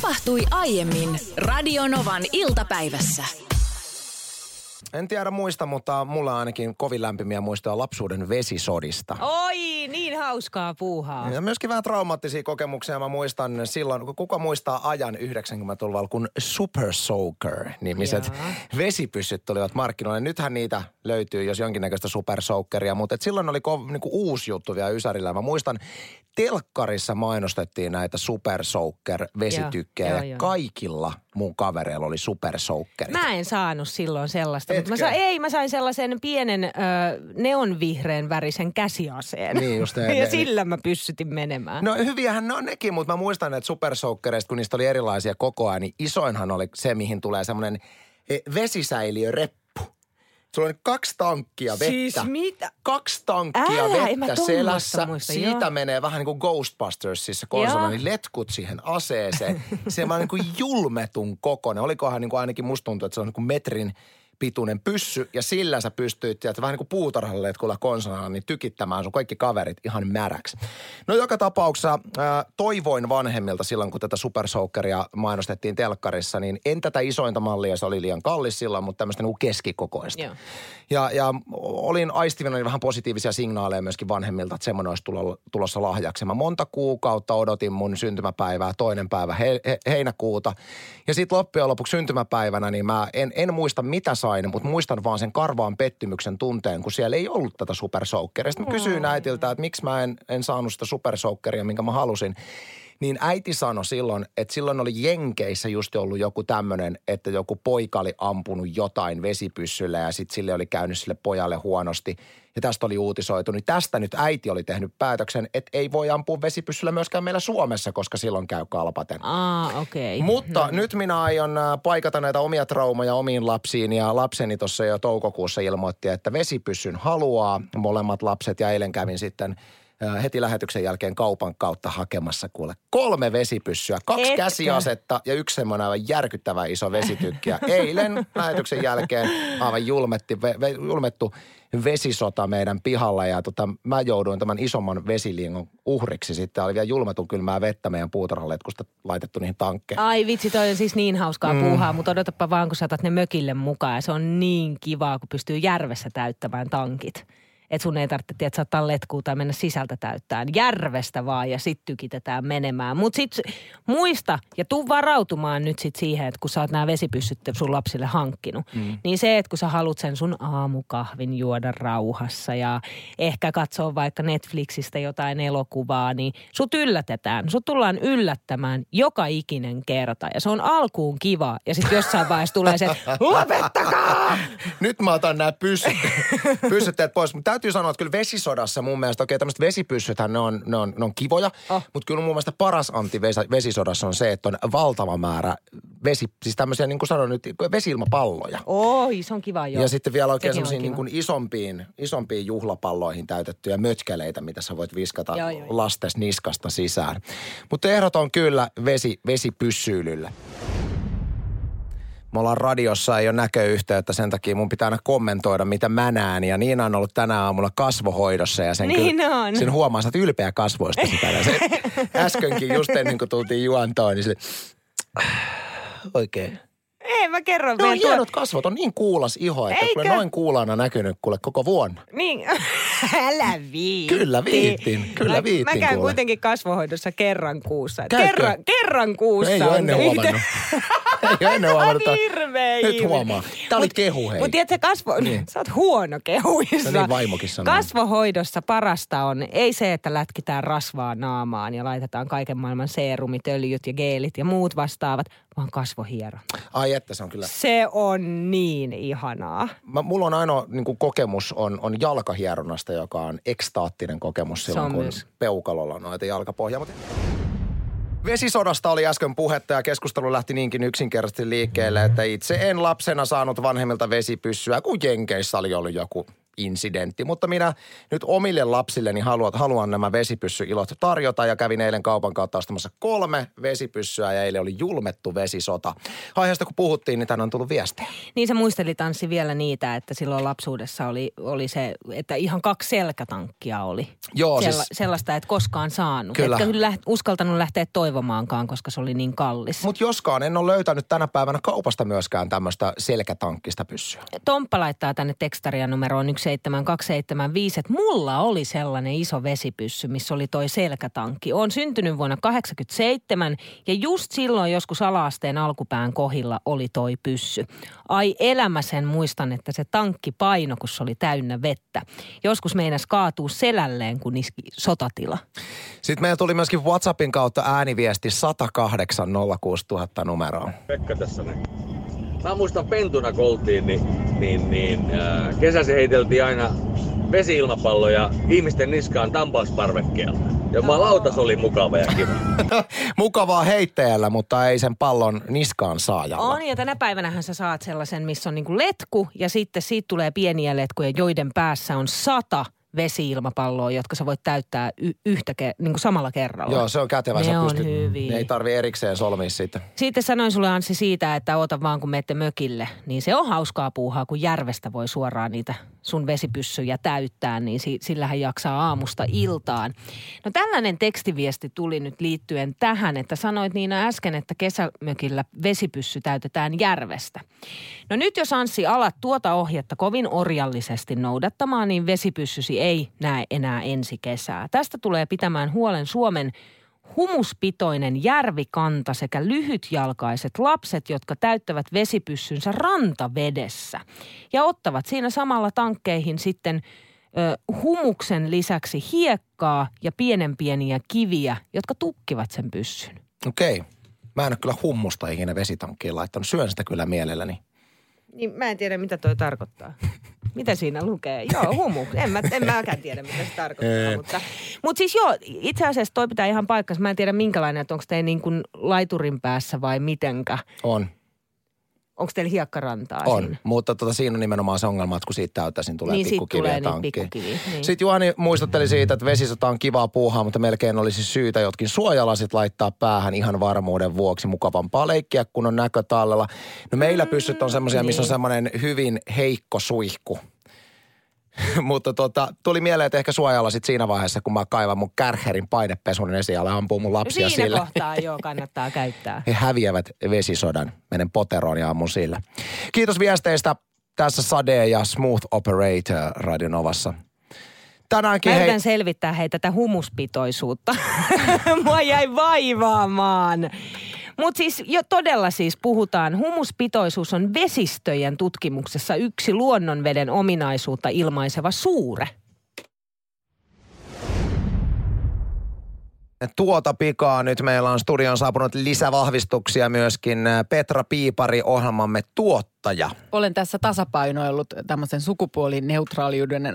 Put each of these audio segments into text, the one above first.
Tapahtui aiemmin Radionovan iltapäivässä. En tiedä muista, mutta mulla on ainakin kovin lämpimiä muistoja lapsuuden vesisodista. Oi, niin hauskaa puuhaa. Ja myöskin vähän traumaattisia kokemuksia. Mä muistan silloin, kun kuka muistaa ajan 90-luvulla, kun Super Soaker-nimiset Jaa. vesipyssyt tulivat markkinoille. Nythän niitä löytyy, jos jonkinnäköistä Super Soakeria, mutta et silloin oli ko, niinku uusi juttu vielä Ysärillä. Mä muistan, telkkarissa mainostettiin näitä Super Soaker-vesitykkejä ja kaikilla mun kavereilla oli Super Soakerit. Mä en saanut silloin sellaista, mutta mä sain, ei, mä sain sellaisen pienen ö, neonvihreän värisen käsiaseen. Niin just ne- ja ne- sillä mä pyssytin menemään. No hyviähän ne on nekin, mutta mä muistan, että supersoukkereista, kun niistä oli erilaisia koko ajan, niin isoinhan oli se, mihin tulee semmoinen eh, vesisäiliöreppu. Sulla on kaksi tankkia vettä. Siis mitä? Kaksi tankkia Älä, vettä selässä. muista, Siitä joo. menee vähän niin kuin Ghostbustersissa konsona, Joo. niin letkut siihen aseeseen. se on niin kuin julmetun kokoinen. Olikohan niin kuin ainakin musta tuntuu, että se on niin kuin metrin pituinen pyssy ja sillä sä pystyit, että vähän niin kuin puutarhaletkulla konsonalla, niin tykittämään sun kaikki kaverit ihan märäksi. No joka tapauksessa ää, toivoin vanhemmilta silloin, kun tätä Super Soakeria mainostettiin telkkarissa, niin en tätä isointa mallia, se oli liian kallis silloin, mutta tämmöistä niin keskikokoista. Joo. Ja, ja olin aistivina vähän positiivisia signaaleja myöskin vanhemmilta, että semmoinen olisi tulo, tulossa lahjaksi. Mä monta kuukautta odotin mun syntymäpäivää, toinen päivä he, he, heinäkuuta. Ja sitten loppujen lopuksi syntymäpäivänä, niin mä en, en muista mitä sain, mutta muistan vaan sen karvaan pettymyksen tunteen, kun siellä ei ollut tätä supersoukkeria. Sitten mä kysyin äitiltä, että miksi mä en, en saanut sitä supersoukkeria, minkä mä halusin. Niin äiti sanoi silloin, että silloin oli Jenkeissä just ollut joku tämmöinen, että joku poika oli ampunut jotain vesipyssyllä ja sitten sille oli käynyt sille pojalle huonosti. Ja tästä oli uutisoitu. Niin tästä nyt äiti oli tehnyt päätöksen, että ei voi ampua vesipyssyllä myöskään meillä Suomessa, koska silloin käy kalpaten. Aa, okei. Mutta no. nyt minä aion äh, paikata näitä omia traumoja omiin lapsiin ja lapseni tuossa jo toukokuussa ilmoitti, että vesipyssyn haluaa molemmat lapset ja eilen kävin sitten heti lähetyksen jälkeen kaupan kautta hakemassa kuule kolme vesipyssyä, kaksi Etkö? käsiasetta ja yksi semmoinen aivan järkyttävä iso vesitykki. Ja eilen lähetyksen jälkeen aivan julmetti, ve, ve, julmettu vesisota meidän pihalla ja tota, mä jouduin tämän isomman vesilingon uhriksi sitten. Oli vielä julmetun kylmää vettä meidän puutarhaletkusta laitettu niihin tankkeihin. Ai vitsi, toi on siis niin hauskaa mm. puuhaa, mutta odotapa vaan, kun saatat ne mökille mukaan. Ja se on niin kivaa, kun pystyy järvessä täyttämään tankit. Että sun ei tarvitse, että saattaa letkuu tai mennä sisältä täyttään. Järvestä vaan ja sit tykitetään menemään. Mutta sit muista ja tuu varautumaan nyt sit siihen, että kun sä oot nämä vesipyssyt sun lapsille hankkinut. Mm. Niin se, että kun sä haluat sen sun aamukahvin juoda rauhassa ja ehkä katsoa vaikka Netflixistä jotain elokuvaa, niin sut yllätetään. Sut tullaan yllättämään joka ikinen kerta. Ja se on alkuun kiva. Ja sitten jossain vaiheessa tulee se, lopettakaa! Nyt mä otan nämä pyssyt, pyssytteet pois. Mutta täytyy sanoa, että kyllä vesisodassa mun mielestä, okei tämmöiset vesipyssythän ne on, ne on, ne on kivoja. Oh. Mutta kyllä mun mielestä paras anti vesi- vesisodassa on se, että on valtava määrä vesi, siis tämmöisiä niin kuin sanoin nyt, vesilmapalloja. Oi, se on kiva joo. Ja sitten vielä oikein semmoisiin niin kuin isompiin, isompiin juhlapalloihin täytettyjä mötkäleitä, mitä sä voit viskata Joo, joo, lastes niskasta sisään. Mutta ehdot on kyllä vesi, vesipyssyylyllä. Me ollaan radiossa, ei ole näköyhteyttä, sen takia mun pitää aina kommentoida, mitä mä näen. Ja Niina on ollut tänä aamulla kasvohoidossa ja sen, Niin kyllä, on. sen huomaa, että ylpeä kasvoista sitä. Se, äskenkin just ennen kuin tultiin juontoon, niin se, oikein. Ei, mä kerron. Ne on meidän tuo- hienot kasvot, on niin kuulas iho, että Eikö? kuule noin kuulana näkynyt kuule koko vuonna. Niin, älä viitti. Kyllä viitin, kyllä mä, viitin, Mä käyn kuule. kuitenkin kasvohoidossa kerran kuussa. Kerran, kerran kuussa. Ei ole ennen huomannut. Ei ole ennen huomannut. Hirveä Nyt huomaa. Tää oli kehu, hei. Mutta tiedätkö, kasvo... Niin. Sä oot huono kehuissa. No niin, vaimokin sanoo. Kasvohoidossa parasta on, ei se, että lätkitään rasvaa naamaan ja laitetaan kaiken maailman seerumit, öljyt ja geelit ja muut vastaavat, vaan kasvohiero. Ai että se on kyllä. Se on niin ihanaa. Mä, mulla on ainoa niin kuin kokemus on, on jalkahieronnasta, joka on ekstaattinen kokemus silloin, kun myös. peukalolla on noita jalkapohjaa. Mutta Vesisodasta oli äsken puhetta ja keskustelu lähti niinkin yksinkertaisesti liikkeelle, että itse en lapsena saanut vanhemmilta vesipyssyä, kun Jenkeissä oli ollut joku incidentti. Mutta minä nyt omille lapsilleni haluan, haluan nämä vesipyssyilot tarjota ja kävin eilen kaupan kautta ostamassa kolme vesipyssyä ja eilen oli julmettu vesisota. Aiheesta kun puhuttiin, niin tänne on tullut viestejä. Niin se muisteli tanssi vielä niitä, että silloin lapsuudessa oli, oli se, että ihan kaksi selkätankkia oli. Joo, Sella, siis sellaista et koskaan saanut. Kyllä. Etkä läht, uskaltanut lähteä toivomaankaan, koska se oli niin kallis. Mutta joskaan en ole löytänyt tänä päivänä kaupasta myöskään tämmöistä selkätankkista pyssyä. Tomppa laittaa tänne tekstaria numeroon 17275, että mulla oli sellainen iso vesipyssy, missä oli toi selkätankki. Olen syntynyt vuonna 87 ja just silloin joskus alaasteen alkupään kohilla oli toi pyssy. Ai elämä sen muistan, että se tankki paino, kun se oli täynnä vettä. Joskus meinas kaatuu selälleen, kun iski sotatila. Sitten meillä tuli myöskin WhatsAppin kautta ääniviesti 108 06000 numeroon. Pekka tässä näin. Mä muistan pentuna kun oltiin, niin, niin, niin äh, kesäsi heiteltiin aina vesiilmapalloja ihmisten niskaan tampausparvekkeella. Ja lautas oli mukava ja kiva. Mukavaa heittäjällä, mutta ei sen pallon niskaan saajalla. On ja tänä päivänähän sä saat sellaisen, missä on niinku letku ja sitten siitä tulee pieniä letkuja, joiden päässä on sata vesiilmapalloa, jotka sä voit täyttää y- yhtä ke- niin kuin samalla kerralla. Joo, se on kätevä. Ne sä on pystyt, hyviä. Ne ei tarvi erikseen solmia siitä. Sitten sanoin sulle Anssi siitä, että oota vaan kun menette mökille, niin se on hauskaa puuhaa, kun järvestä voi suoraan niitä sun vesipyssyjä täyttää, niin si- sillähän jaksaa aamusta iltaan. No tällainen tekstiviesti tuli nyt liittyen tähän, että sanoit Niina äsken, että kesämökillä vesipyssy täytetään järvestä. No nyt jos Anssi alat tuota ohjetta kovin orjallisesti noudattamaan, niin vesipyssysi ei näe enää ensi kesää. Tästä tulee pitämään huolen Suomen humuspitoinen järvikanta sekä lyhytjalkaiset lapset, jotka täyttävät vesipyssynsä rantavedessä ja ottavat siinä samalla tankkeihin sitten ö, humuksen lisäksi hiekkaa ja pienen pieniä kiviä, jotka tukkivat sen pyssyn. Okei. Mä en ole kyllä hummusta ikinä vesitankkiin laittanut. Syön sitä kyllä mielelläni. Niin mä en tiedä, mitä toi tarkoittaa. Mitä siinä lukee? Joo, humu. En, mä, en mäkään tiedä, mitä se tarkoittaa. Mutta, mutta siis joo, itse asiassa toi pitää ihan paikkansa. Mä en tiedä minkälainen, että onko teillä niin kuin laiturin päässä vai mitenkä. On, Onko teillä hiekkarantaa on. siinä? Mutta tota, siinä on nimenomaan se ongelma, että kun siitä täyttäisin, tulee Niin, pikkukiviä tulee niitä tankkiin. pikkukiviä, niin. Sitten Juhani muistutteli siitä, että vesisota on kivaa puuhaa, mutta melkein olisi syytä jotkin suojalasit laittaa päähän ihan varmuuden vuoksi mukavampaa leikkiä, kun on näkö tallella. No meillä pyssyt on semmoisia, missä on niin. semmoinen hyvin heikko suihku. mutta tota, tuli mieleen, että ehkä suojalasit siinä vaiheessa, kun mä kaivan mun kärherin painepesun esiin ja ampuu mun No lapsia siinä sille. kohtaa joo, kannattaa käyttää. He häviävät vesisodan. Menen poteroon ja ammun sillä. Kiitos viesteistä. Tässä Sade ja Smooth Operator Radionovassa. Tänäänkin Mä hei, yritän selvittää hei tätä humuspitoisuutta. Mua jäi vaivaamaan. Mutta siis jo todella siis puhutaan, humuspitoisuus on vesistöjen tutkimuksessa yksi luonnonveden ominaisuutta ilmaiseva suure. tuota pikaa nyt meillä on studion saapunut lisävahvistuksia myöskin Petra Piipari, ohjelmamme tuottaja. Olen tässä tasapainoillut tämmöisen sukupuolineutraaliuden äh,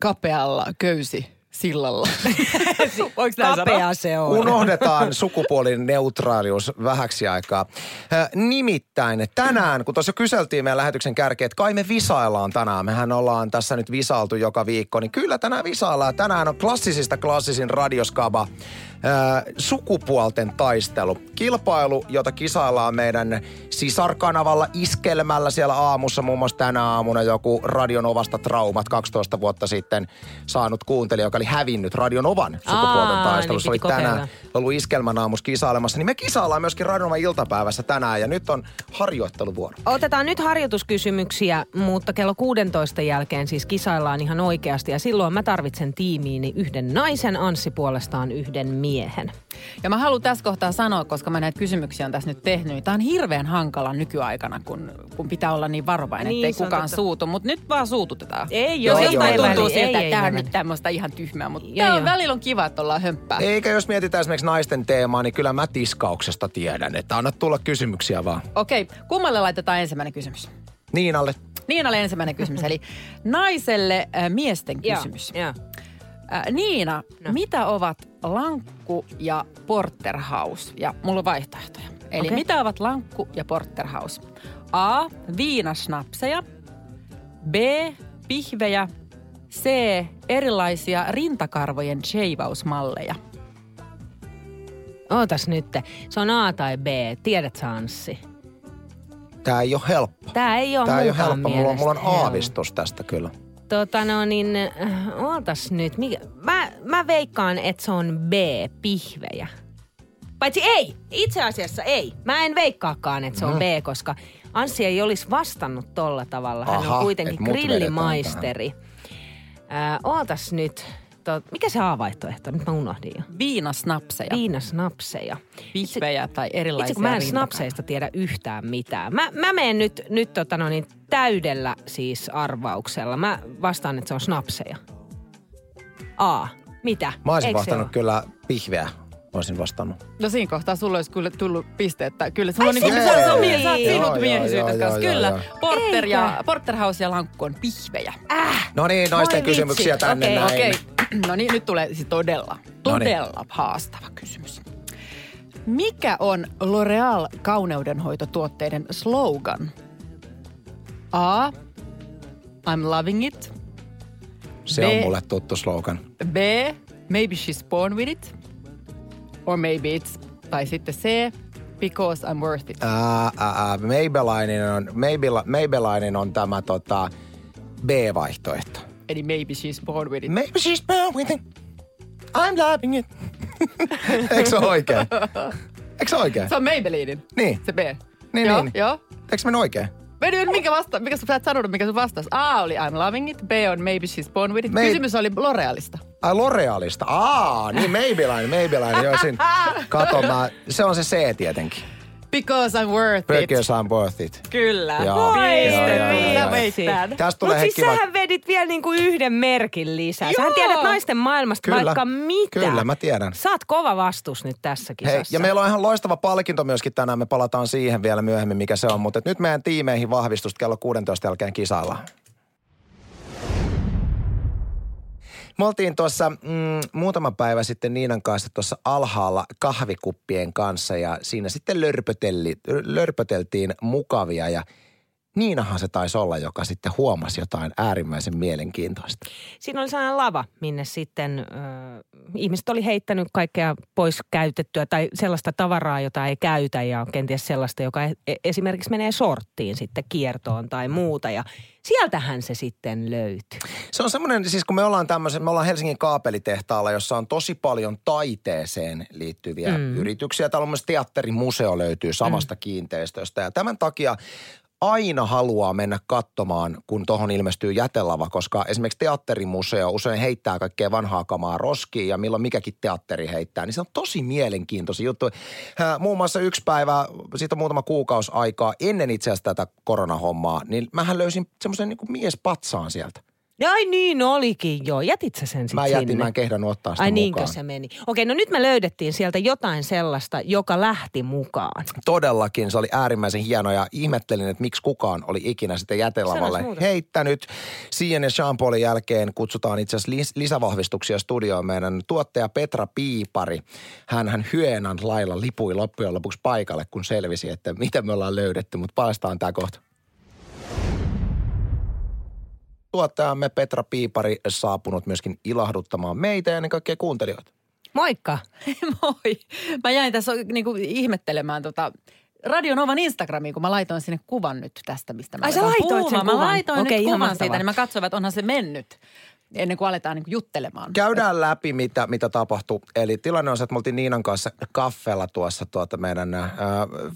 kapealla köysi sillalla. Voiko näin Kapea sanoa? se on. Unohdetaan sukupuolin neutraalius vähäksi aikaa. Nimittäin tänään, kun tuossa kyseltiin meidän lähetyksen kärkeen, että kai me visaillaan tänään. Mehän ollaan tässä nyt visailtu joka viikko, niin kyllä tänään visaillaan. Tänään on klassisista klassisin radioskaba. Äh, Sukupuolten taistelu. Kilpailu, jota kisaillaan meidän sisarkanavalla iskelmällä siellä aamussa. Muun muassa tänä aamuna joku Radionovasta traumat 12 vuotta sitten saanut kuuntelija, joka oli hävinnyt Radionovan sukupuolten taistelussa. niin oli tänään ollut iskelmän aamus kisailemassa, niin me kisaillaan myöskin Radionovan iltapäivässä tänään ja nyt on harjoitteluvuoro. Otetaan nyt harjoituskysymyksiä, mutta kello 16 jälkeen siis kisaillaan ihan oikeasti. Ja silloin mä tarvitsen tiimiini yhden naisen, Anssi puolestaan yhden miehen. Ja mä haluan tässä kohtaa sanoa, koska mä näitä kysymyksiä on tässä nyt tehnyt, niin tää on hirveän hankala nykyaikana, kun, kun pitää olla niin varovainen, Niin, ettei kukaan totta. suutu. Mutta nyt vaan suututetaan. Ei Jos oo, ei jostain oo tuntuu väliä. siltä, Ei, ei että tämä on nyt tämmöistä ihan tyhmää, mutta Joo, on, joo. välillä on kiva, että ollaan hömppää. Eikä jos mietitään esimerkiksi naisten teemaa, niin kyllä mä tiskauksesta tiedän, että anna tulla kysymyksiä vaan. Okei, kummalle laitetaan ensimmäinen kysymys? Niinalle. Niinalle ensimmäinen kysymys, eli naiselle äh, miesten kysymys. Joo, joo. Äh, Niina, No. mitä ovat lankku ja porterhouse? Ja mulla on vaihtoehtoja. Eli okay. mitä ovat lankku ja porterhouse? A. Viinasnapseja. B. pihvejä, C. Erilaisia rintakarvojen sheivausmalleja. Ootas nyt. Se on A tai B. Tiedät sä Anssi? Tää ei ole helppo. Tää ei ole Tää ei ole helppo. Mulla on, mulla on aavistus tästä kyllä. Tota no niin, äh, ootas nyt. Mikä? Mä, mä veikkaan, että se on B, pihvejä. Paitsi ei, itse asiassa ei. Mä en veikkaakaan, että se on Mhm. B, koska Anssi ei olisi vastannut tolla tavalla. Hän Aha, on kuitenkin grillimaisteri. Äh, ootas nyt. Tot, mikä se A-vaihtoehto? Nyt mä unohdin jo. Viinasnapseja, Viinasnapseja. pihvejä tai erilaisia Itse kun mä en snapseista tiedä yhtään mitään. Mä, mä menen nyt, nyt tota no niin, täydellä siis arvauksella. Mä vastaan, että se on snapseja. A. Mitä? Mä olisin Eikö vastannut kyllä pihveä. Olisin vastannut. No siinä kohtaa sulla olisi kyllä tullut pisteettä. Kyllä, sulla Ai on niinku, sä, oot Joo, sinut joo, kanssa. Kyllä, joo. Porter ja. Porterhouse ja Lankku on pihvejä. No niin, naisten kysymyksiä vitsi, tänne okei, näin. Okei, no niin, nyt tulee siis todella, No niin. todella haastava kysymys. Mikä on L'Oreal kauneudenhoitotuotteiden slogan? A. I'm loving it. Se on B. mulle tuttu slogan. B. Maybe she's born with it. Or maybe it's, tai sitten C. Because I'm worth it. Ää, ää, ää, Maybellinin on, Maybell, Maybellinin on tämä tota, B-vaihtoehto. Eli maybe she's born with it. Maybe she's born with it. I'm loving it. Eikö se ole oikein? Eikö se ole oikein? Se on Maybellinin. Niin. Se B. Niin, joo, niin. Joo. Eikö se mennyt oikein? Meni, mikä, vasta, mikä sä et sanonut, mikä sun vastaus? A oli I'm loving it, B on maybe she's born with it. May- Kysymys oli L'Orealista. Ai L'Orealista. Aa, niin Maybelline, Maybelline. Joo, siinä. Kato, mä, se on se C tietenkin. Because I'm worth it. Because I'm worth it. Kyllä. Joo, Piste. joo, joo, joo. Tästä tulee Mutta siis kiva. sähän vedit vielä niinku yhden merkin lisää. Sähän Joo. tiedät naisten maailmasta Kyllä. vaikka mitä. Kyllä, mä tiedän. Oot kova vastus nyt tässä kisassa. Hei, ja meillä on ihan loistava palkinto myöskin tänään. Me palataan siihen vielä myöhemmin, mikä se on. Mutta nyt meidän tiimeihin vahvistusta kello 16 jälkeen kisaillaan. Me oltiin tuossa mm, muutama päivä sitten Niinan kanssa tuossa alhaalla kahvikuppien kanssa ja siinä sitten lörpöteltiin mukavia ja Niinahan se taisi olla, joka sitten huomasi jotain äärimmäisen mielenkiintoista. Siinä oli sellainen lava, minne sitten ö, ihmiset oli heittänyt kaikkea pois käytettyä tai sellaista tavaraa, jota ei käytä ja kenties sellaista, joka e- esimerkiksi menee sorttiin sitten kiertoon tai muuta. Ja sieltähän se sitten löytyi. Se on semmoinen, siis kun me ollaan tämmöisen, me ollaan Helsingin kaapelitehtaalla, jossa on tosi paljon taiteeseen liittyviä mm. yrityksiä. Täällä on myös teatterimuseo löytyy samasta mm. kiinteistöstä ja tämän takia aina haluaa mennä katsomaan, kun tuohon ilmestyy jätelava, koska esimerkiksi teatterimuseo usein heittää kaikkea vanhaa kamaa roskiin ja milloin mikäkin teatteri heittää, niin se on tosi mielenkiintoisia juttu. Muun muassa yksi päivä, siitä on muutama kuukausi aikaa ennen itse asiassa tätä koronahommaa, niin mähän löysin semmoisen niin miespatsaan sieltä. Ai niin olikin jo. Jätit sä sen sitten Mä jätin, sinne? mä en kehdannut ottaa sitä Ai mukaan. niinkö se meni? Okei, no nyt me löydettiin sieltä jotain sellaista, joka lähti mukaan. Todellakin, se oli äärimmäisen hieno ja ihmettelin, että miksi kukaan oli ikinä sitten jätelavalle Sanois muuta. heittänyt. Siihen ja Jean Paulin jälkeen kutsutaan itse asiassa lis- lisävahvistuksia studioon meidän tuottaja Petra Piipari. hän hän hyenan lailla lipui loppujen lopuksi paikalle, kun selvisi, että mitä me ollaan löydetty, mutta palastaan tämä kohta. Tuottajamme Petra Piipari saapunut myöskin ilahduttamaan meitä ja ennen kaikkea kuuntelijoita. Moikka. Moi. Mä jäin tässä niinku ihmettelemään tota Radionovan Instagramiin, kun mä laitoin sinne kuvan nyt tästä, mistä mä Ai sä laitoit sen puhumaan. Mä kuvan? laitoin Okei, nyt kuvan mahtavaa. siitä, niin mä katsoin, että onhan se mennyt ennen kuin aletaan niinku juttelemaan. Käydään läpi, mitä, mitä tapahtui. Eli tilanne on se, että me oltiin Niinan kanssa kaffella tuossa tuota meidän äh,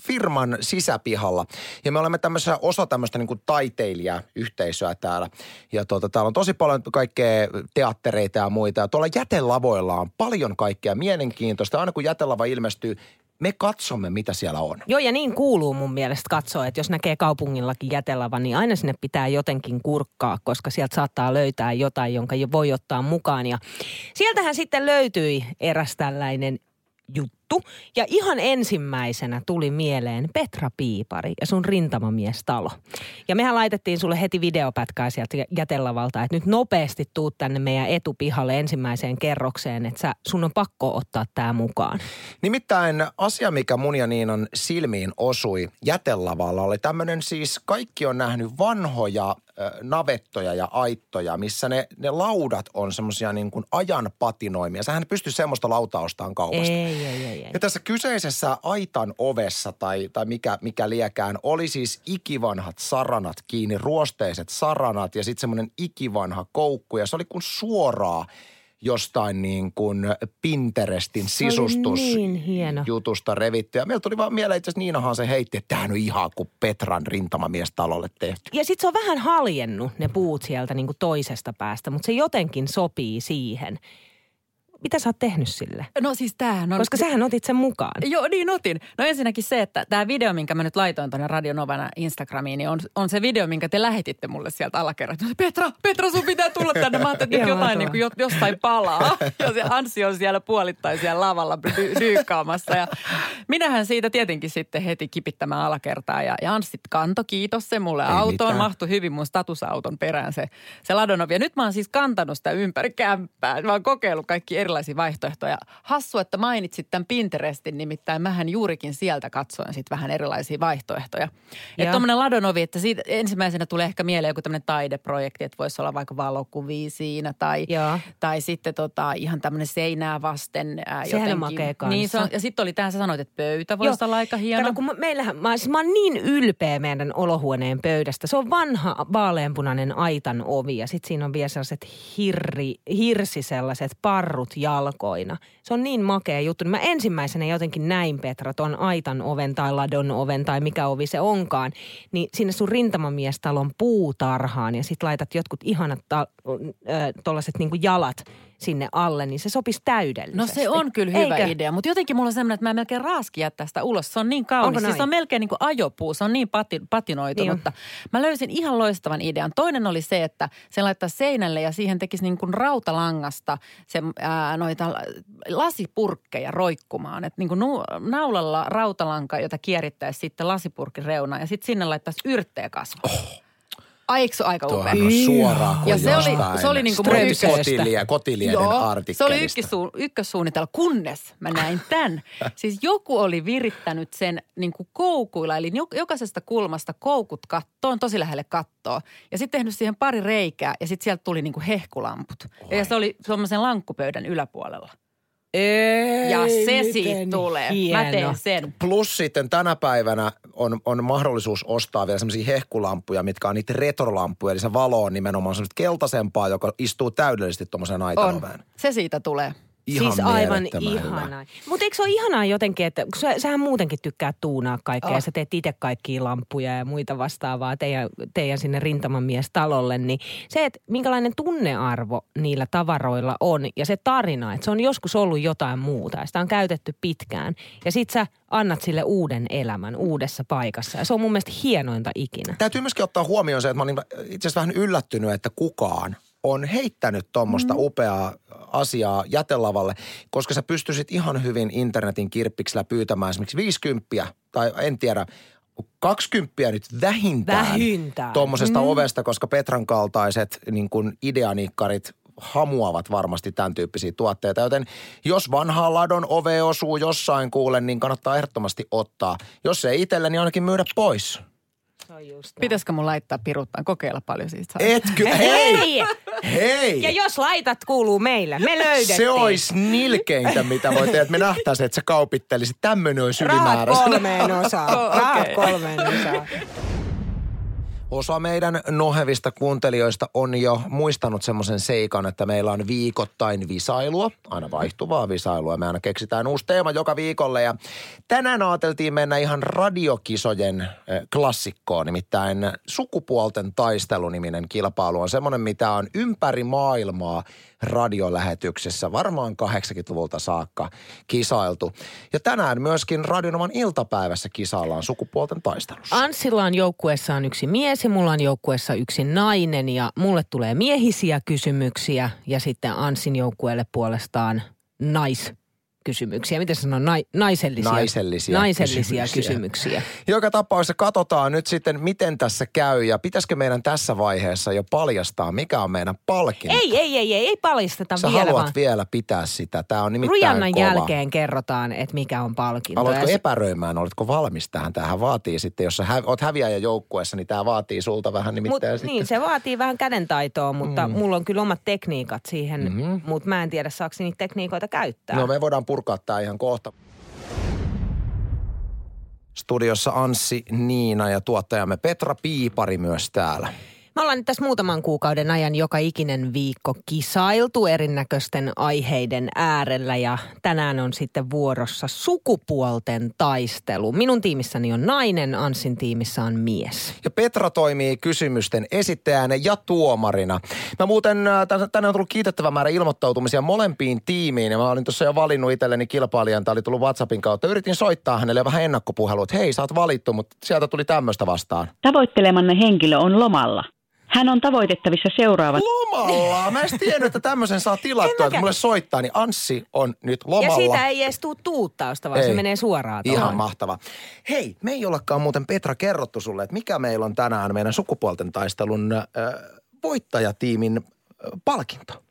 firman sisäpihalla. Ja me olemme tämmöisessä osa tämmöistä niin kuin taiteilijayhteisöä täällä. Ja tuota, täällä on tosi paljon kaikkea teattereita ja muita. Ja tuolla jätelavoilla on paljon kaikkea mielenkiintoista. Aina kun jätelava ilmestyy, me katsomme, mitä siellä on. Joo, ja niin kuuluu mun mielestä katsoa, että jos näkee kaupungillakin jätelavan, niin aina sinne pitää jotenkin kurkkaa, koska sieltä saattaa löytää jotain, jonka jo voi ottaa mukaan. Ja sieltähän sitten löytyi eräs tällainen juttu. Juttu. Ja ihan ensimmäisenä tuli mieleen Petra Piipari ja sun rintamamiestalo. Ja mehän laitettiin sulle heti videopätkää sieltä jätelavalta, että nyt nopeasti tuut tänne meidän etupihalle ensimmäiseen kerrokseen, että sä, sun on pakko ottaa tämä mukaan. Nimittäin asia, mikä mun ja Niinan silmiin osui jätelavalla, oli tämmöinen siis, kaikki on nähnyt vanhoja navettoja ja aittoja, missä ne, ne laudat on semmoisia niin kuin ajan patinoimia. Sähän pystyy semmoista lautaa ostamaan kaupasta. Ei, ei, ei, ei. Ja tässä kyseisessä aitan ovessa tai, tai mikä, mikä liekään oli siis ikivanhat saranat kiinni, ruosteiset saranat ja sitten semmoinen ikivanha koukku. Ja se oli kuin suoraa jostain niin kuin Pinterestin sisustus niin hieno. jutusta revitty. Ja meillä tuli vaan mieleen itse asiassa Niinahan se heitti, että tämähän on ihan kuin Petran rintamamiestalolle tehty. Ja sitten se on vähän haljennut ne puut sieltä niin kuin toisesta päästä, mutta se jotenkin sopii siihen. Mitä sä oot tehnyt sille? No siis tämähän on... Koska sähän otit sen mukaan. Joo, niin otin. No ensinnäkin se, että tämä video, minkä mä nyt laitoin tuonne Radio Novana Instagramiin, niin on, on se video, minkä te lähetitte mulle sieltä alakerrasta. Petra, Petra, sun pitää tulla tänne. Mä ajattelin, että nyt jotain niin kuin, jostain palaa. Ja se Anssi on siellä puolittain siellä lavalla dy- dyykkaamassa. Ja minähän siitä tietenkin sitten heti kipittämään alakertaa. Ja, ja Anssi kanto, kiitos se mulle Ei autoon. mitään. Mahtui hyvin mun statusauton perään se, se ladonovi. Ja nyt mä oon siis kantanut sitä ympäri kämppää. Mä oon kokeillut kaikki erilaisia vaihtoehtoja. Hassu, että mainitsit tämän Pinterestin, nimittäin mähän juurikin sieltä katsoin sitten vähän erilaisia vaihtoehtoja. Että Joo. tuommoinen ladonovi, että siitä ensimmäisenä tulee ehkä mieleen joku tämmöinen taideprojekti, että voisi olla vaikka valokuvia siinä tai, Joo. tai sitten tota, ihan tämmöinen seinää vasten ää, Sehän on jotenkin. makea kanssa. Niin, se on, ja sitten oli tämä, sä sanoit, että pöytä voisi olla aika hieno. Kato, kun mä- meillähän, mä, siis mä oon niin ylpeä meidän olohuoneen pöydästä. Se on vanha vaaleanpunainen aitan ovi ja sitten siinä on vielä sellaiset hirri, hirsi sellaiset parrut jalkoina. Se on niin makea juttu. Mä ensimmäisenä jotenkin näin Petra ton aitan oven tai ladon oven tai mikä ovi se onkaan. Niin sinne sun rintamamiestalon puutarhaan ja sit laitat jotkut ihanat ta- ö, tollaset niinku jalat sinne alle, niin se sopisi täydellisesti. No se on kyllä hyvä Eikö? idea, mutta jotenkin mulla on semmoinen, että mä melkein raaskin jättää sitä ulos. Se on niin kaunis. Siis se on melkein niin kuin ajopuu, se on niin pati, patinoitunutta. Mä löysin ihan loistavan idean. Toinen oli se, että se laittaa seinälle ja siihen tekisi niin kuin rautalangasta se, ää, noita lasipurkkeja roikkumaan. Että niin kuin nu, naulalla rautalanka, jota kierittäisi sitten lasipurkin reunaan ja sitten sinne laittaisi yrttejä kasvaa. Oh. Ai, eikö se ole aika upea? Tuohan on suoraan kuin Ja se oli- se oli niinku mun ykkösestä. kotilie, kotilieden Joo, se oli ykkössu, ykkössuunnitelma, kunnes mä näin tämän. siis joku oli virittänyt sen niin kuin koukuilla, eli jo- jokaisesta kulmasta koukut kattoon, tosi lähelle kattoa. Ja sitten tehnyt siihen pari reikää ja sitten sieltä tuli niin kuin hehkulamput. Ja se oli semmoisen lankkupöydän yläpuolella. Ei, Ja se siitä tulee. hieno. Mä teen sen. Plus sitten tänä päivänä on, on mahdollisuus ostaa vielä semmoisia hehkulampuja, mitkä on niitä retrolampuja. Eli se valo on nimenomaan semmoista keltaisempaa, joka istuu täydellisesti tuommoiseen aitanoveen. Se siitä tulee. Ihan siis aivan ihanaa. Mutta eikö se ole ihanaa jotenkin, että kun sä, sähän muutenkin tykkää tuunaa kaikkea Oh. ja sä teet itse kaikkia lampuja ja muita vastaavaa teidän, teidän sinne rintamamiestalolle, niin se, että minkälainen tunnearvo niillä tavaroilla on ja se tarina, että se on joskus ollut jotain muuta ja sitä on käytetty pitkään ja sit sä annat sille uuden elämän uudessa paikassa ja se on mun mielestä hienointa ikinä. Täytyy myöskin ottaa huomioon se, että mä olin itse asiassa vähän yllättynyt, että kukaan on heittänyt tuommoista mm. upeaa asiaa jätelavalle, koska sä pystyisit ihan hyvin internetin kirppiksellä pyytämään esimerkiksi 50 tai en tiedä, 20 nyt vähintään, Vähintään. tuommoisesta mm. ovesta, koska Petran kaltaiset niin kuin ideanikkarit hamuavat varmasti tämän tyyppisiä tuotteita. Joten jos vanhaa ladon ove osuu jossain kuulen, niin kannattaa ehdottomasti ottaa. Jos ei itselle, niin ainakin myydä pois. Se on just näin. Pitäisikö mun laittaa piruuttaan? Kokeilla paljon siitä saa. Etkö? Hei! Hei! Hei! Ja jos laitat kuuluu meille, me löydettiin. Se olisi nilkeintä, mitä voi tehdä, että me nähtäisiin, että sä kaupittelisit. Tämmöinen olisi Rahat ylimääräistä. kolmeen osaan. Rahat kolmeen osaan. Osa meidän nohevista kuuntelijoista on jo muistanut semmoisen seikan, että meillä on viikoittain visailua, aina vaihtuvaa visailua. Me aina keksitään uusi teema joka viikolle ja tänään ajateltiin mennä ihan radiokisojen eh, klassikkoon, nimittäin sukupuolten taisteluniminen kilpailu on semmoinen, mitä on ympäri maailmaa radiolähetyksessä varmaan 80-luvulta saakka kisailtu. Ja tänään myöskin Radionovan iltapäivässä kisaillaan sukupuolten taistelussa. Anssilla on joukkueessaan yksi mies ja mulla on joukkueessa yksi nainen ja mulle tulee miehisiä kysymyksiä ja sitten Anssin joukkueelle puolestaan nais kysymyksiä. Miten se sanoo? Nai, naisellisia. Naisellisia Naisellisia kysymyksiä. kysymyksiä. Joka tapauksessa katsotaan nyt sitten, miten tässä käy ja pitäisikö meidän tässä vaiheessa jo paljastaa, mikä on meidän palkinto. Ei, ei, ei, ei, ei paljasteta Sä vielä haluat vaan. vielä pitää sitä. Tämä on nimittäin Riannan kova. jälkeen kerrotaan, että mikä on palkinto. Aloitko Ja epäröimään? Oletko valmis tähän? Tämähän vaatii sitten, jos sä hä- oot häviäjä joukkueessa, niin tämä vaatii sulta vähän Mut, nimittäin sitten. niin, se vaatii vähän kädentaitoa, mutta mm. mulla on kyllä omat tekniikat siihen, mm-hmm. mutta mä en tiedä, saako niitä tekniikoita käyttää. No me voidaan purkaa tämä ihan kohta. Studiossa Anssi, Niina ja tuottajamme Petra Piipari myös täällä. Me ollaan nyt tässä muutaman kuukauden ajan joka ikinen viikko kisailtu erinäköisten aiheiden äärellä ja tänään on sitten vuorossa sukupuolten taistelu. Minun tiimissäni on nainen, Anssin tiimissä on mies. Ja Petra toimii kysymysten esittäjänä ja tuomarina. Mä muuten, äh, tän- tänne on tullut kiitettävä määrä ilmoittautumisia molempiin tiimiin. Ja mä olin tuossa jo valinnut itselleni kilpailijan. Tämä oli tullut WhatsAppin kautta. Yritin soittaa hänelle vähän ennakkopuhelua, että hei, sä oot valittu, mutta sieltä tuli tämmöistä vastaan. Tavoittelemanne henkilö on lomalla. Hän on tavoitettavissa seuraavat Lomalla! Mä en tiennyt, että tämmöisen saa tilattua, että mulle soittaa, niin Anssi on nyt lomalla. Ja siitä ei edes tuu tuuttausta, vaan Ei. se menee suoraan Ihan tuohon. mahtava. Hei, me ei ollakaan muuten Petra kerrottu sulle, että mikä meillä on tänään meidän sukupuolten taistelun äh, voittajatiimin äh, palkinto.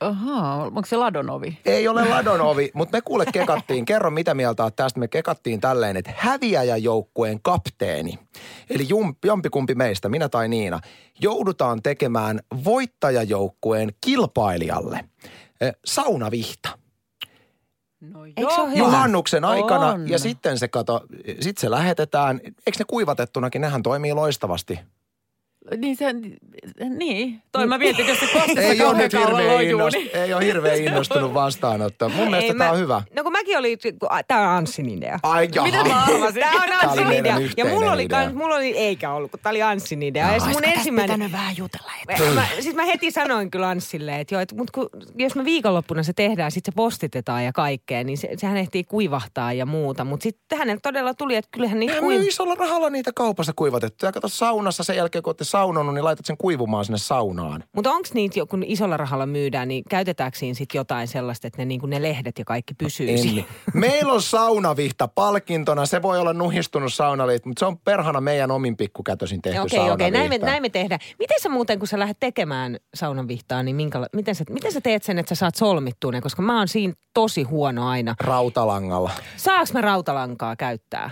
Ahaa, onko se Ladonovi? Ei ole ladon ovi, mutta me kuule kekattiin. Kerro mitä mieltä oot tästä. Me kekattiin tälleen, että häviäjäjoukkueen kapteeni, eli jum, jompikumpi meistä, minä tai Niina, joudutaan tekemään voittajajoukkueen kilpailijalle eh, saunavihta. No hyvä? Juhannuksen aikana On. ja sitten se kato, sit se lähetetään. Eikö ne kuivatettunakin, nehän toimii loistavasti. Niin se, niin. Toi mä mietin, jos se Ei ole nyt lojuu, innost, niin- ei ole hirveän innostunut vastaanottaa. Mun mielestä Ei, tämä mä- on hyvä. No kun mäkin oli, tämä on Anssin idea. Ai jaha. Mitä mä arvasin? Tämä on Tää oli Anssin idea. Ja mulla oli, idea. kans, mulla oli, eikä ollut, kun tämä oli Anssin idea. Ja se mun ensimmäinen... vähän jutella. Mä, mä, siis mä heti sanoin kyllä Anssille, että joo, että mut kun, jos me viikonloppuna se tehdään, sitten se postitetaan ja kaikkea, niin se, sehän ehtii kuivahtaa ja muuta. Mutta sitten hänelle todella tuli, että kyllähän niitä Eihän me kuiv... isolla rahalla niitä kaupassa kuivatettu. Ja kato saunassa sen jälkeen, kun olette saunonut, niin laitat sen kuivumaan sinne saunaan. Mutta onko niitä, kun isolla rahalla myydään, niin käytetäänkö siinä sitten jotain sellaista, että ne, niin ne lehdet ja kaikki pysyy En. siinä? Meillä on saunavihta palkintona. Se voi olla nuhistunut saunaliit, mutta se on perhana meidän omin pikkukätösin tehty Okei, okei, saunavihta. näin, me, näin me tehdään. Miten sä muuten, kun sä lähdet tekemään saunanvihtaa, niin minkäla- miten, sä, miten sä teet sen, että sä saat solmittua ne? Koska mä oon siinä tosi huono aina. Rautalangalla. Saaks mä rautalankaa käyttää?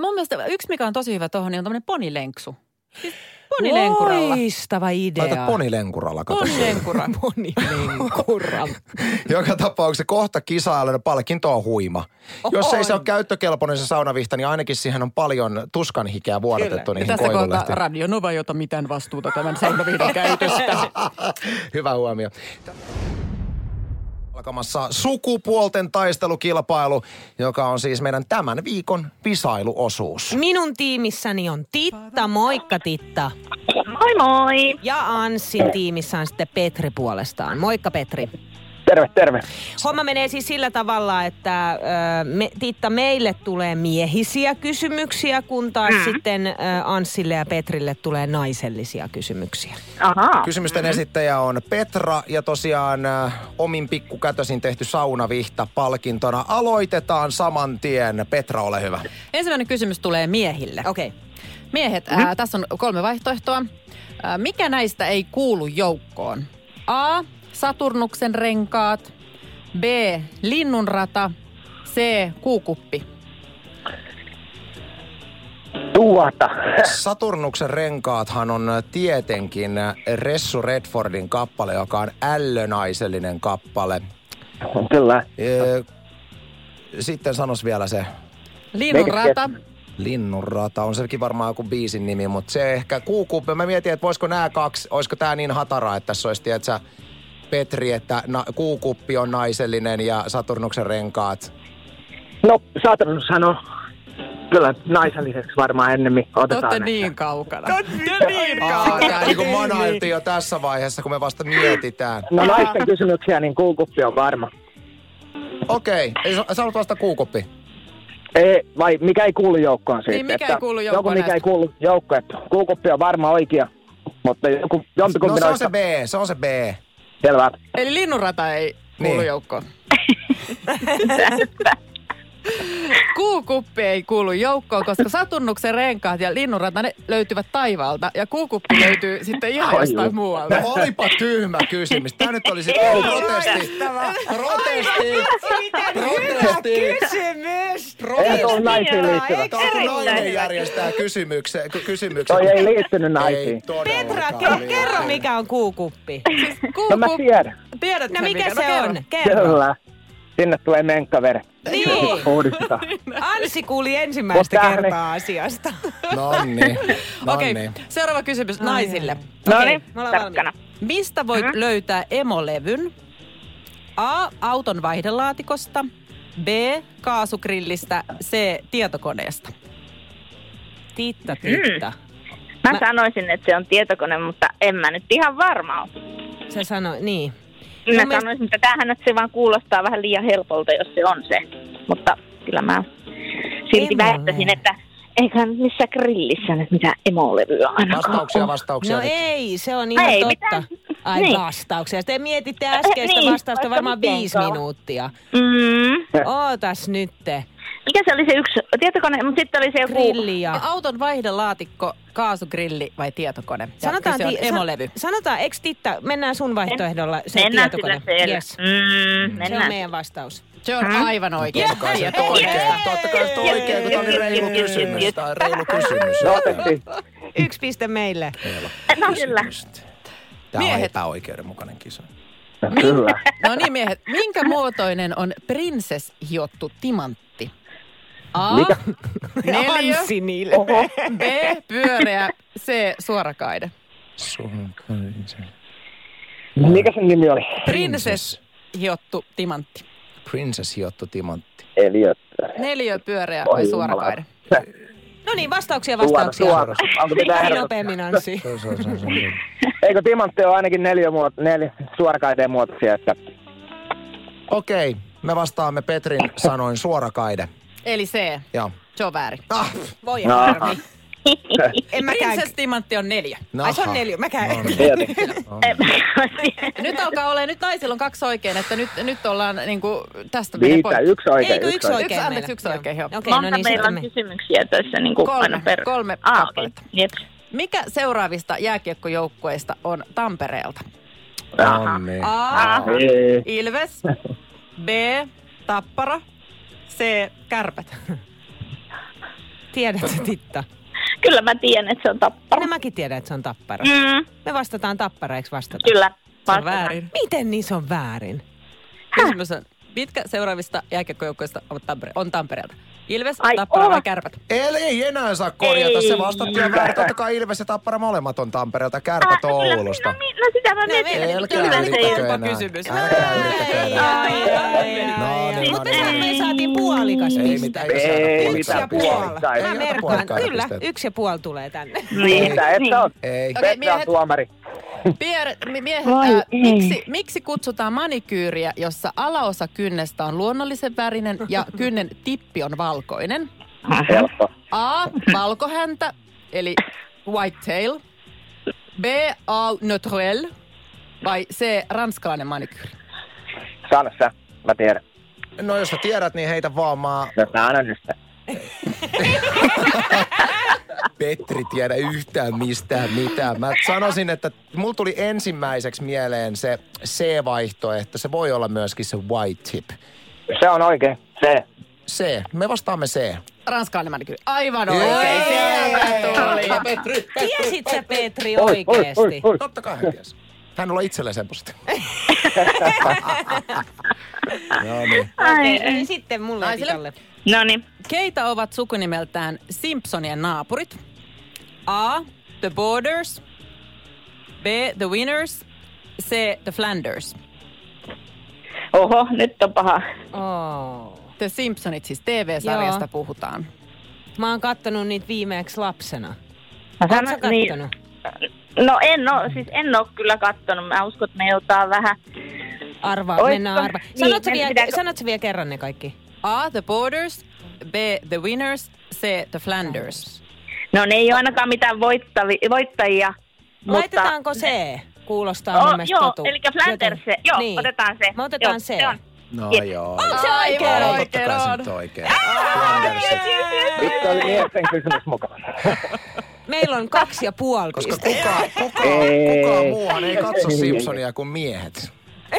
Mun mielestä yksi, mikä on tosi hyvä tuohon, niin on tämmöinen ponilenksu. Siis ponilenkuralla. Loistava idea. Laita ponilenkuralla, kato. Ponilenkura. Ponilenkuralla. Joka tapauksessa kohta kisailu, palkinto on huima. Jos ei se ole käyttökelpoinen se saunavihta, niin ainakin siihen on paljon tuskanhikeä vuodatettu Ja niihin koivulehtiin. Radio Nova, jota mitään vastuuta tämän saunavihdon käytöstä. Hyvä huomio. Alkamassa sukupuolten taistelukilpailu, joka on siis meidän tämän viikon visailuosuus. Minun tiimissäni on Titta. Moikka Titta. Moi moi! Ja Anssin tiimissä on sitten Petri puolestaan. Moikka Petri. Terve, terve. Homma menee siis sillä tavalla, että me, Titta, meille tulee miehisiä kysymyksiä, kun taas mm. sitten Anssille ja Petrille tulee naisellisia kysymyksiä. Ahaa. Kysymysten esittäjä on Petra ja tosiaan äh, omin pikkukätösin tehty saunavihta palkintona. Aloitetaan saman tien. Petra, ole hyvä. Ensimmäinen kysymys tulee miehille. Okei. Okay. Miehet, ää, tässä on kolme vaihtoehtoa. Ää, mikä näistä ei kuulu joukkoon? A. Saturnuksen renkaat. B. Linnunrata. C. Kuukuppi. Tuota. Saturnuksen renkaathan on tietenkin Ressu Redfordin kappale, joka on ällönaisellinen kappale. Kyllä. Sitten sanos vielä se Linnunrata. Linnunrata. On sekin varmaan joku biisin nimi, mutta se ehkä kuukuppi. Mä mietin, että voisiko nämä kaksi, olisiko tämä niin hatara, että tässä olisi, tiedätkö, Petri, että na, kuukuppi on naisellinen ja Saturnuksen renkaat. No, Saturnushan on kyllä naiselliseksi varmaan ennemmin Te otetaan. että- niin kaukana. Te olette niin Aa, tää niinku manailtiin jo tässä vaiheessa, kun me vasta mietitään. No naisten kysymyksiä, niin kuukuppi on varma. Okei, ei sä- sä haluat vasta kuukuppi. Ei, vai mikä ei kuulu joukkoon siitä? Niin, mikä että ei kuulu Joku, joukkoon mikä näistä? ei kuulu joukkoon. että Kuukuppi on varma oikea, mutta joku, No jompikumpi se on se B, se on se B. Selvä. Eli linnunrata ei kuulu Niin. joukkoon. Kuukuppi ei kuulu joukkoon, koska satunnuksen renkaat ja linnunrata ne löytyvät taivaalta ja kuukuppi löytyy sitten ihan jostain muualta. No olipa tyhmä kysymys. Tämä nyt oli sitten protesti. Protesti. Protesti. Kysymys! Protesti. naisiin liittyvä. Tämä on Erittäin nainen järjestää kysymyksen. ky- kysymyksen. Toi ei liittynyt naisiin. Petra, kerro mikä on kuukuppi. No mä tiedän. Tiedätkö No mikä mikä? se on? Kerro. Kyllä. Sinne tulee menkkaveri. Niin. Uudistetaan. Anssi kuuli ensimmäistä Mut kertaa asiasta. No niin. No Okei, niin. seuraava kysymys naisille. No niin, me ollaan tarkkana. Mistä voit löytää emolevyn? A. Auton vaihdelaatikosta. B. Kaasugrillistä. C. Tietokoneesta. Titta, titta. Mä, Mä- sanoisin, että se on tietokone, mutta en mä nyt ihan varma ole. Se sanoi, niin. Mä mielestä- sanoisin, että tämähän nyt se vaan kuulostaa vähän liian helpolta, jos se on se. Mutta kyllä mä silti väittäisin, että eikä nyt missä grillissä nyt mitään emolevyä ainakaan Vastauksia, vastauksia. No nyt. ei, se on ihan Ei totta. mitään. Ai Niin. vastauksia. Te mietitte äskeistä Niin, vastausta varmaan viisi minuuttia. Mm. Ootas nytte. Mikä se oli se yksi tietokone, mutta sitten oli se joku... Grilli ja... Auton vaihdelaatikko, kaasugrilli vai tietokone? Ja Sanotaan, kyse on ti- emolevy. San, sanotaan, eikö Titta, mennään sun vaihtoehdolla se mennään tietokone. sillä. Yes. Mm, Se on mennään. meidän vastaus. Se on aivan oikein. Totta kai se on oikein. Totta kai se on oikein, kun tämä on reilu kysymys. Tämä on reilu kysymys. No. Yksi piste meille. No kyllä. Tämä on epäoikeudenmukainen kisa. No, Kyllä. No niin miehet, minkä muotoinen on princess hiottu timantti? A. Mikä? Nilve. Oho. B. Pyöreä. C. Suorakaide. Mikä sen nimi oli? Princess hiottu timantti. Princess Hiotto Timantti. Eliot. Neliö, pyöreä vai suorakaide? No niin, vastauksia, Suora, vastauksia. suora. Onko pitää Ei ehdottaa? nopeammin, on- Eikö timantti ole ainakin neljä, muot- neljä suorakaiteen muotoisia, että Okei, me vastaamme Petrin sanoin suorakaide. Eli C. Joo. Se on väärin. Ah, Voi No. harmi. En mäkään. Princess timantti on neljä. Ai se on naha. neljä, mäkään. No niin. tietenkin. Nyt alkaa olla, nyt naisilla on kaksi oikein, että nyt, nyt ollaan niinku, tästä menee Viitä, poikki. yksi oikein. Eikö yksi oikein Yksi, anteeksi, meillä? yksi oikein, joo. No Monta niin, meillä sitten on me. kysymyksiä tässä niin kuin Kolme, aina per... kolme ah, kappaletta. okei. Jep. Mikä seuraavista jääkiekkojoukkueista on Tampereelta? No niin. A. Ei. Ilves. B. Tappara. C. Kärpät. Tiedätkö, Titta? Kyllä mä tiedän, että se on tappara. No mäkin tiedän, että se on tappara. Mm, Me vastataan tappara, eikö vastata? kyllä. Se on vastataan. väärin. Miten niin se on väärin? Kysymys on, mitkä seuraavista jääkiekkojoukkueista ovat Tampere- on Tampereelta? Ilves, Ai, Tappara vai Kärpät? Eli ei enää saa korjata. Se Ei. vastattiin väärin. Totta kai Ilves ja Tappara molemmat on Tampereelta, kärpät no on kyllä, Oulusta. No, niin, no sitä mä mietin. me- että Älkää se yrittäkö enää. kysymys. Älkää yrittäkö enää. No niin, Mutta no niin. me saatiin puolikas Ei mitään, ei mitään pisteitä. Mä puolikkaita Kyllä, yksi ja puoli tulee tänne. Niin. Mitä, et sä oot? Ei. Okei, Petra on miehet. tuomari. Pierre, mi- miehet, ää, ei. miksi, miksi kutsutaan manikyyriä, jossa alaosa kynnestä on luonnollisen värinen ja kynnen tippi on valkoinen? Helppo. A. Valkohäntä, eli whitetail. B. A. Naturel. Vai C. Ranskalainen manikyyri. Sano sä. Mä tiedän. No jos sä tiedät, niin heitä vaan. Mä No nyt sitä. Petri tiedä yhtään mistään mitään. Mä sanoisin, että mulla tuli ensimmäiseksi mieleen se C-vaihtoehto. Se voi olla myöskin se white tip. Se on oikein. Se. C. Me vastaamme C. Ranskalainen manikyyri. Aivan oikein. Sieltä tuli. Petri, Tiesit sä Petri Oi, oi, oi, oikeesti? oi. Totta kai hän tiesi. Hän on itselleen semmoista. no niin. Okei, niin sitten mulle ja. Titalle. No niin. Keitä ovat sukunimeltään Simpsonien naapurit? A. The Borders. B. The Winners. C. The Flanders. Oho, nyt on paha. Oh. The Simpsonit, siis TV-sarjasta Joo. puhutaan. Mä oon kattonut niitä viimeksi lapsena. Mä sanon- sä kattonut? No en oo, siis en oo kyllä kattonut. Mä uskon, että me joutaa vähän. Arvaa, Oisko- mennään arvaa. niin, Sanotko men vielä, pitääkö- sanotko vielä kerran ne kaikki? A. The Borders. B. The Winners. C. The Flanders. No ne ei ole ainakaan mitään voittavi, voittajia. Mutta... Laitetaanko C? Kuulostaa Oh, mun mielestä joo, totu. eli Flanders se. Joo, niin. otetaan se. Me otetaan Joo, C. se on. No Jep. joo. Onko se Aivan oikein? Totta oikein kai se on. nyt on oikein. Nyt oli miesten kysymys mukana. Meillä on kaksi ja puoli Koska kuka, kuka, kuka muuhan ei katso Simpsonia kuin miehet.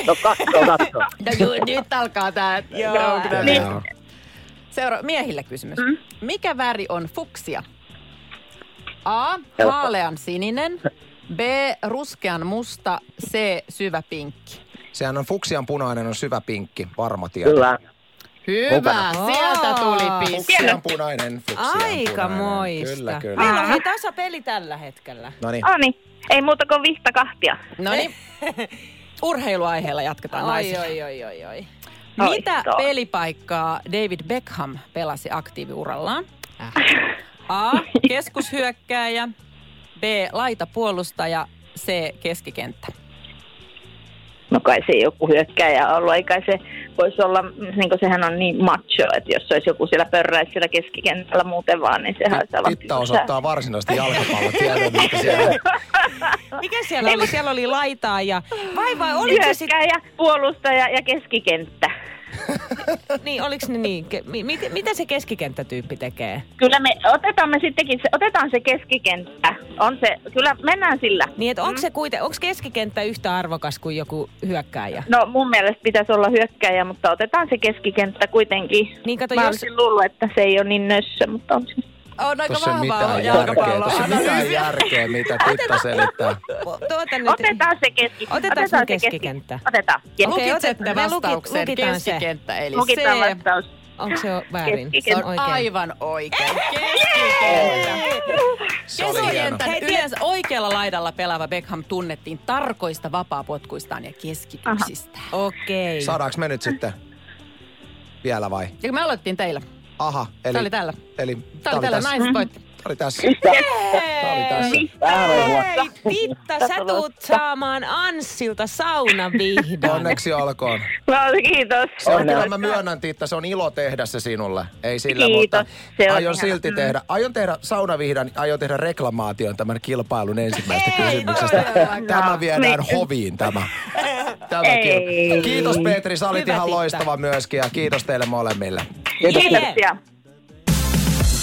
No katso, katso. No juu, nyt alkaa tää. Joo. Niin. Joo. Seura- miehille kysymys. Mm. Mikä väri on fuksia? A. Haalean sininen. B. Ruskean musta. C. Syvä pinkki. Sehän on fuksian punainen, on syvä pinkki, varma tieto. Kyllä. Hyvä, Mukana. sieltä tuli piste. Fuksian punainen, Aika punainen. moista. Kyllä, kyllä. Meillä on hei tasapeli tällä hetkellä. No niin. Oh niin, ei muuta kuin vihta kahtia. No niin. Urheiluaiheella jatketaan Oi, naisilla. oi, oi, oi, oi. Mitä Oi, toi. pelipaikkaa David Beckham pelasi aktiiviurallaan? Äh. A. Keskushyökkääjä. B. Laitapuolustaja. C. Keskikenttä. No kai se joku hyökkääjä on ollut, eikä se voisi olla, niin kuin sehän on niin macho, että jos olisi joku siellä pörräisi siellä keskikentällä muuten vaan, niin sehän olisi aivan Titta osoittaa varsinaisesti jalkapallotiedon, siellä Mikä siellä oli? Siellä oli laitaa ja... Vai vai, oliko se sitten... Hyökkääjä, puolustaja ja keskikenttä. Niin, oliko ne niin? Ke- mi- mit, mitä se keskikenttätyyppi tekee? Kyllä me otetaan me sittenkin, se, otetaan se keskikenttä. On se, kyllä mennään sillä. Niin, että onko se kuiten, onko keskikenttä yhtä arvokas kuin joku hyökkääjä? No mun mielestä pitäisi olla hyökkääjä, mutta otetaan se keskikenttä kuitenkin. Niin kato, Mä jos... olisin luullut, että se ei ole niin nössö, mutta on se. On aika Tuossa ei vahvaa mitään järkeä. jalkapalloa. Tuossa mitään järkeä, mitä Titta selittää. Tuota nyt... Otetaan se keski. Otetaan se keskikenttä. Otetaan. Jep. Okei, Lukitsette otetaan. Vastauksen lukitaan se. keskikenttä, eli Lukitaan C. vastaus. Onko se väärin? Keskikenttä. Se on oikein. aivan oikein. Keskikenttä. Se Hei, tiedät- yleensä oikealla laidalla pelaava Beckham tunnettiin tarkoista vapaapotkuistaan ja keskityksistään. Okei. Saadaanko me nyt sitten vielä vai? Ja me aloittiin teillä. Aha, eli... Tää oli täällä. Eli Tää oli täällä, tässä. naiset voitti. Oli tässä. Tää oli tässä. Tämähän oli. Hei, Titta, sä tuut saamaan Anssilta saunavihdan. Onneksi olkoon. No, kiitos. Se on kyllä, mä myönnän, Titta, se on ilo tehdä se sinulle. Ei sillä, Kiitos. mutta aion silti Mm. tehdä. Aion tehdä saunavihdan, aion tehdä reklamaation tämän kilpailun ensimmäisestä Ei kysymyksestä. Tämä viedään Niin. hoviin tämä. tämä Ei. Kiitos Petri, sä olit Hyvä, ihan Titta. loistava myöskin ja kiitos teille molemmille. Kiitoksia.